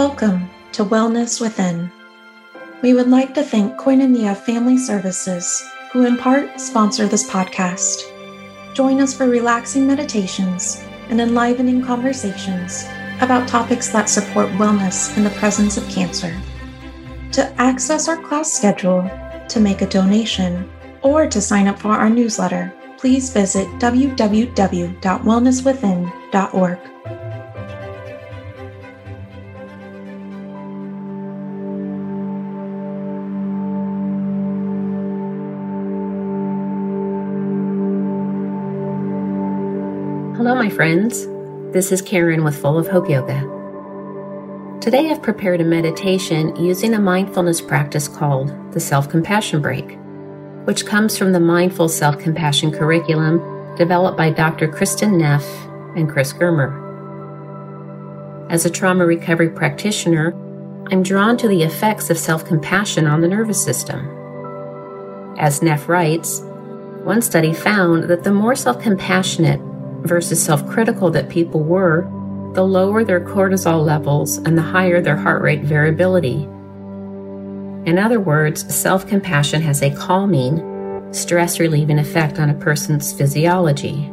Welcome to Wellness Within. We would like to thank Koinonia Family Services, who in part sponsor this podcast. Join us for relaxing meditations and enlivening conversations about topics that support wellness in the presence of cancer. To access our class schedule, to make a donation, or to sign up for our newsletter, please visit www.wellnesswithin.org. my friends. This is Karen with Full of Hope Yoga. Today I've prepared a meditation using a mindfulness practice called the Self Compassion Break, which comes from the Mindful Self Compassion curriculum developed by Dr. Kristin Neff and Chris Germer. As a trauma recovery practitioner, I'm drawn to the effects of self compassion on the nervous system. As Neff writes, one study found that the more self compassionate versus self critical that people were, the lower their cortisol levels and the higher their heart rate variability. In other words, self compassion has a calming, stress relieving effect on a person's physiology.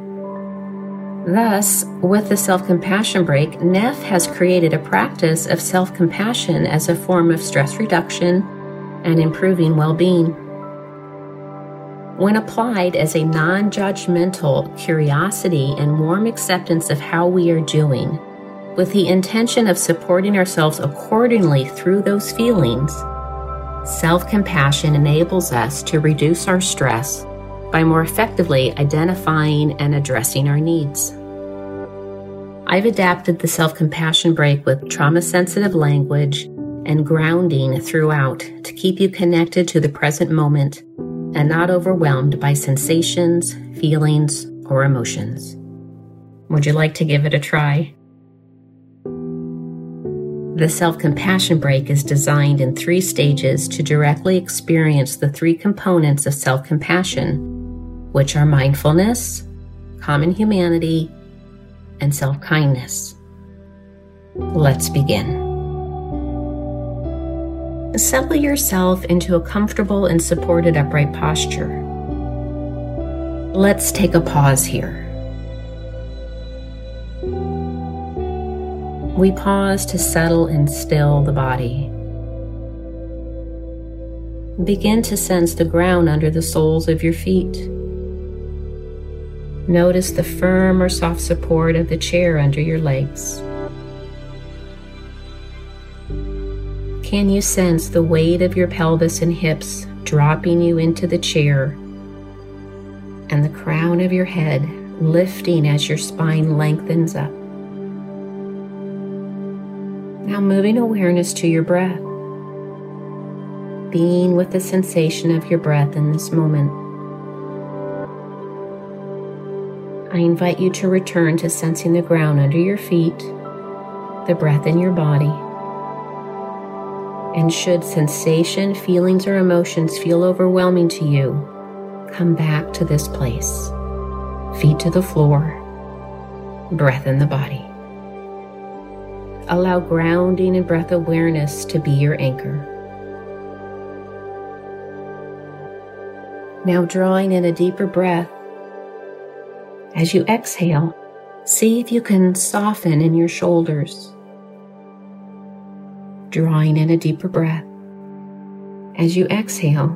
Thus, with the self compassion break, Neff has created a practice of self compassion as a form of stress reduction and improving well being. When applied as a non judgmental curiosity and warm acceptance of how we are doing, with the intention of supporting ourselves accordingly through those feelings, self compassion enables us to reduce our stress by more effectively identifying and addressing our needs. I've adapted the self compassion break with trauma sensitive language and grounding throughout to keep you connected to the present moment and not overwhelmed by sensations, feelings, or emotions. Would you like to give it a try? The self compassion break is designed in three stages to directly experience the three components of self compassion, which are mindfulness, common humanity, and self kindness. Let's begin. Settle yourself into a comfortable and supported upright posture. Let's take a pause here. We pause to settle and still the body. Begin to sense the ground under the soles of your feet. Notice the firm or soft support of the chair under your legs. Can you sense the weight of your pelvis and hips dropping you into the chair and the crown of your head lifting as your spine lengthens up? Now, moving awareness to your breath, being with the sensation of your breath in this moment. I invite you to return to sensing the ground under your feet, the breath in your body. And should sensation, feelings, or emotions feel overwhelming to you, come back to this place. Feet to the floor, breath in the body. Allow grounding and breath awareness to be your anchor. Now, drawing in a deeper breath. As you exhale, see if you can soften in your shoulders drawing in a deeper breath. As you exhale,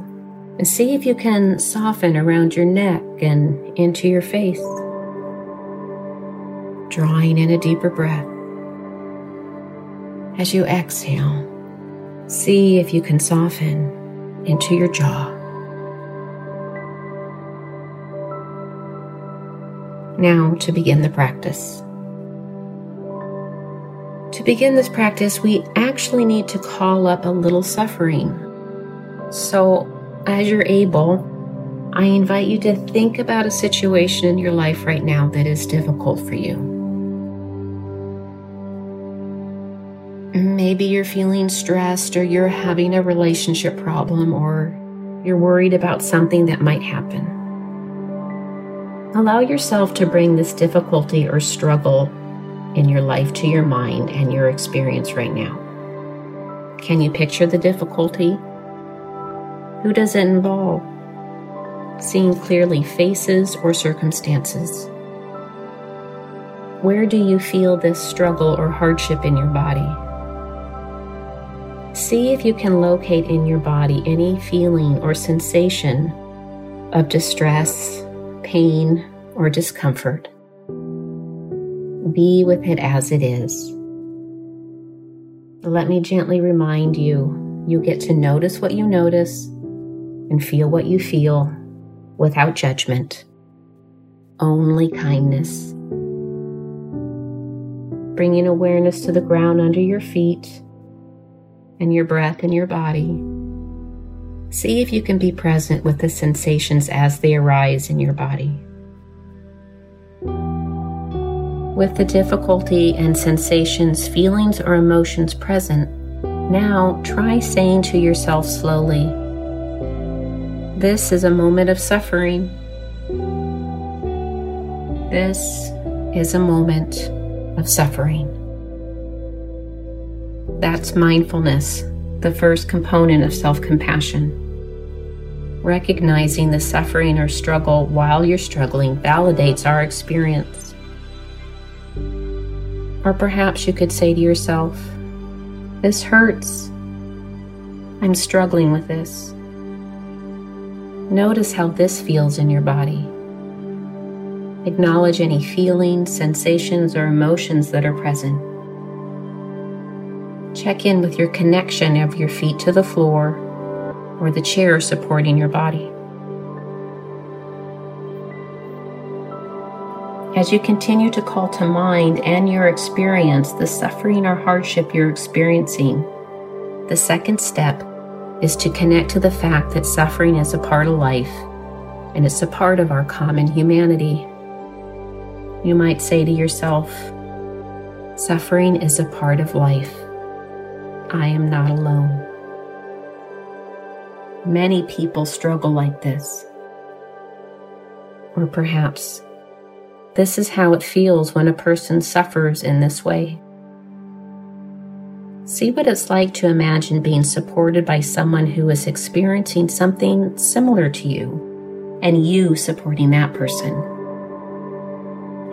and see if you can soften around your neck and into your face. Drawing in a deeper breath. As you exhale, see if you can soften into your jaw. Now to begin the practice. To begin this practice, we actually need to call up a little suffering. So, as you're able, I invite you to think about a situation in your life right now that is difficult for you. Maybe you're feeling stressed, or you're having a relationship problem, or you're worried about something that might happen. Allow yourself to bring this difficulty or struggle in your life to your mind and your experience right now. Can you picture the difficulty? Who does it involve? Seeing clearly faces or circumstances? Where do you feel this struggle or hardship in your body? See if you can locate in your body any feeling or sensation of distress, pain, or discomfort. Be with it as it is. Let me gently remind you you get to notice what you notice and feel what you feel without judgment. Only kindness bringing awareness to the ground under your feet and your breath in your body. See if you can be present with the sensations as they arise in your body. With the difficulty and sensations, feelings, or emotions present, now try saying to yourself slowly, This is a moment of suffering. This is a moment of suffering. That's mindfulness, the first component of self compassion. Recognizing the suffering or struggle while you're struggling validates our experience. Or perhaps you could say to yourself, This hurts. I'm struggling with this. Notice how this feels in your body. Acknowledge any feelings, sensations, or emotions that are present. Check in with your connection of your feet to the floor or the chair supporting your body. As you continue to call to mind and your experience the suffering or hardship you're experiencing, the second step is to connect to the fact that suffering is a part of life and it's a part of our common humanity. You might say to yourself, Suffering is a part of life. I am not alone. Many people struggle like this. Or perhaps this is how it feels when a person suffers in this way. See what it's like to imagine being supported by someone who is experiencing something similar to you and you supporting that person.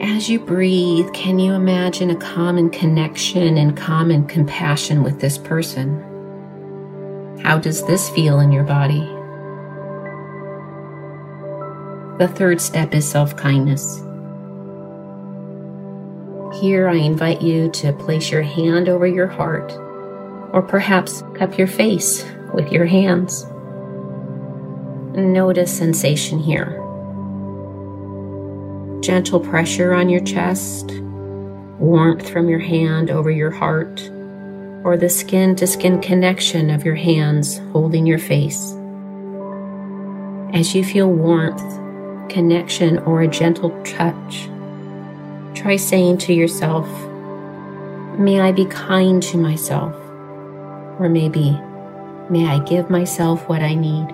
As you breathe, can you imagine a common connection and common compassion with this person? How does this feel in your body? The third step is self kindness. Here, I invite you to place your hand over your heart, or perhaps cup your face with your hands. Notice sensation here gentle pressure on your chest, warmth from your hand over your heart, or the skin to skin connection of your hands holding your face. As you feel warmth, connection, or a gentle touch, try saying to yourself, May I be kind to myself. Or maybe, May I give myself what I need.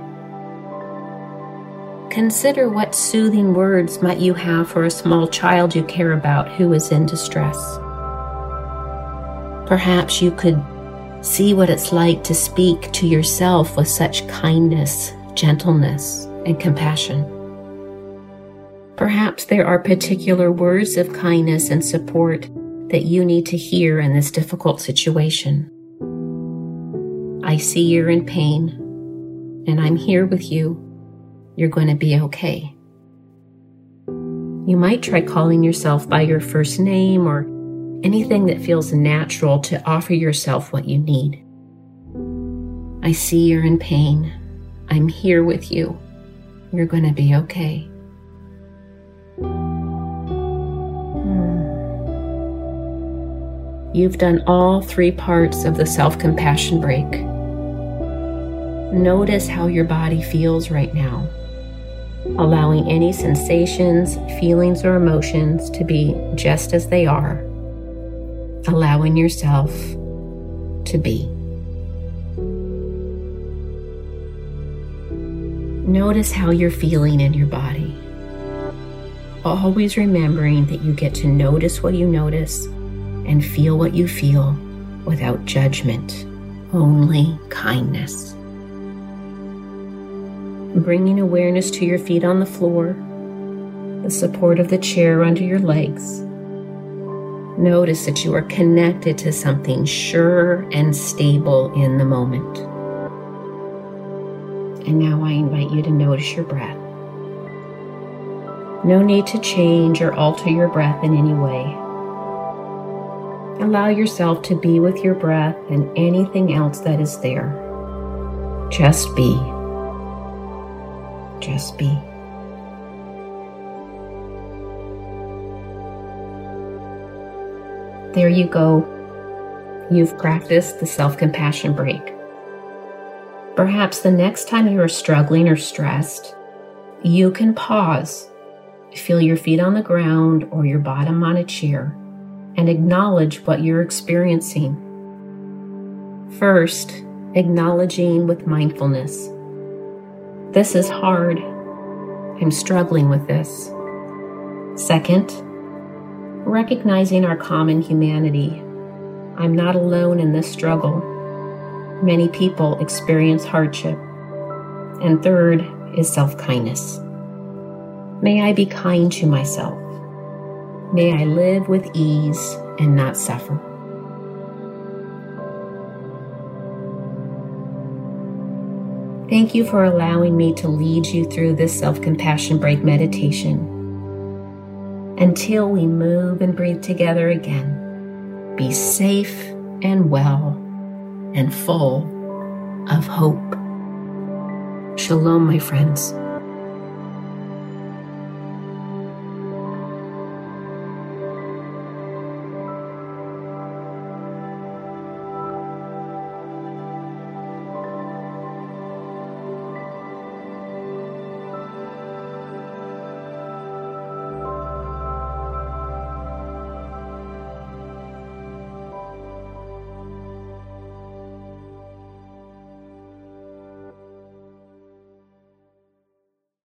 Consider what soothing words might you have for a small child you care about who is in distress. Perhaps you could see what it's like to speak to yourself with such kindness, gentleness, and compassion. Perhaps there are particular words of kindness and support that you need to hear in this difficult situation. I see you're in pain, and I'm here with you you're going to be okay. You might try calling yourself by your first name or anything that feels natural to offer yourself what you need. I see you're in pain. I'm here with you. You're going to be okay. Hmm. You've done all three parts of the self compassion break. Notice how your body feels right now allowing any sensations, feelings, or emotions to be just as they are, allowing yourself to be. Notice how you're feeling in your body. Always remembering that you get to notice what you notice and feel what you feel without judgment, only kindness. Bringing awareness to your feet on the floor, the support of the chair under your legs. Notice that you are connected to something sure and stable in the moment. And now I invite you to notice your breath. No need to change or alter your breath in any way. Allow yourself to be with your breath and anything else that is there. Just be. Just be. There you go. You've practiced the self compassion break. Perhaps the next time you are struggling or stressed, you can pause Feel your feet on the ground or your bottom on a chair and acknowledge what you're experiencing. First, acknowledging with mindfulness. This is hard. I'm struggling with this. Second, recognizing our common humanity. I'm not alone in this struggle. Many people experience hardship. And third is self kindness. May I be kind to myself. May I live with ease and not suffer. Thank you for allowing me to lead you through this self compassion break meditation. Until we move and breathe together again, be safe and well and full of hope. Shalom, my friends.